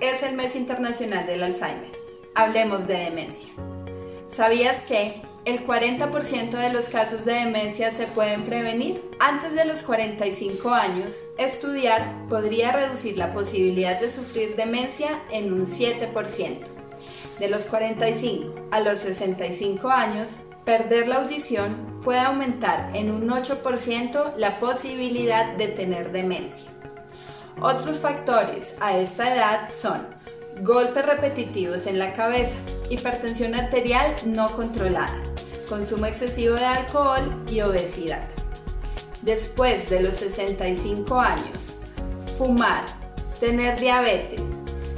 es el mes internacional del Alzheimer. Hablemos de demencia. ¿Sabías que el 40% de los casos de demencia se pueden prevenir? Antes de los 45 años, estudiar podría reducir la posibilidad de sufrir demencia en un 7%. De los 45 a los 65 años, perder la audición puede aumentar en un 8% la posibilidad de tener demencia. Otros factores a esta edad son golpes repetitivos en la cabeza, hipertensión arterial no controlada, consumo excesivo de alcohol y obesidad. Después de los 65 años, fumar, tener diabetes,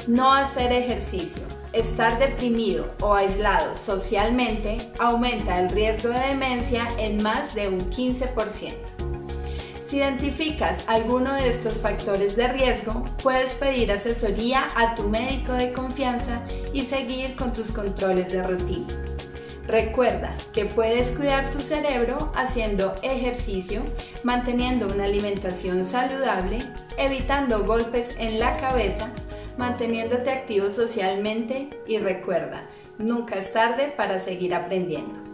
no hacer ejercicio, estar deprimido o aislado socialmente aumenta el riesgo de demencia en más de un 15%. Si identificas alguno de estos factores de riesgo, puedes pedir asesoría a tu médico de confianza y seguir con tus controles de rutina. Recuerda que puedes cuidar tu cerebro haciendo ejercicio, manteniendo una alimentación saludable, evitando golpes en la cabeza, manteniéndote activo socialmente y recuerda, nunca es tarde para seguir aprendiendo.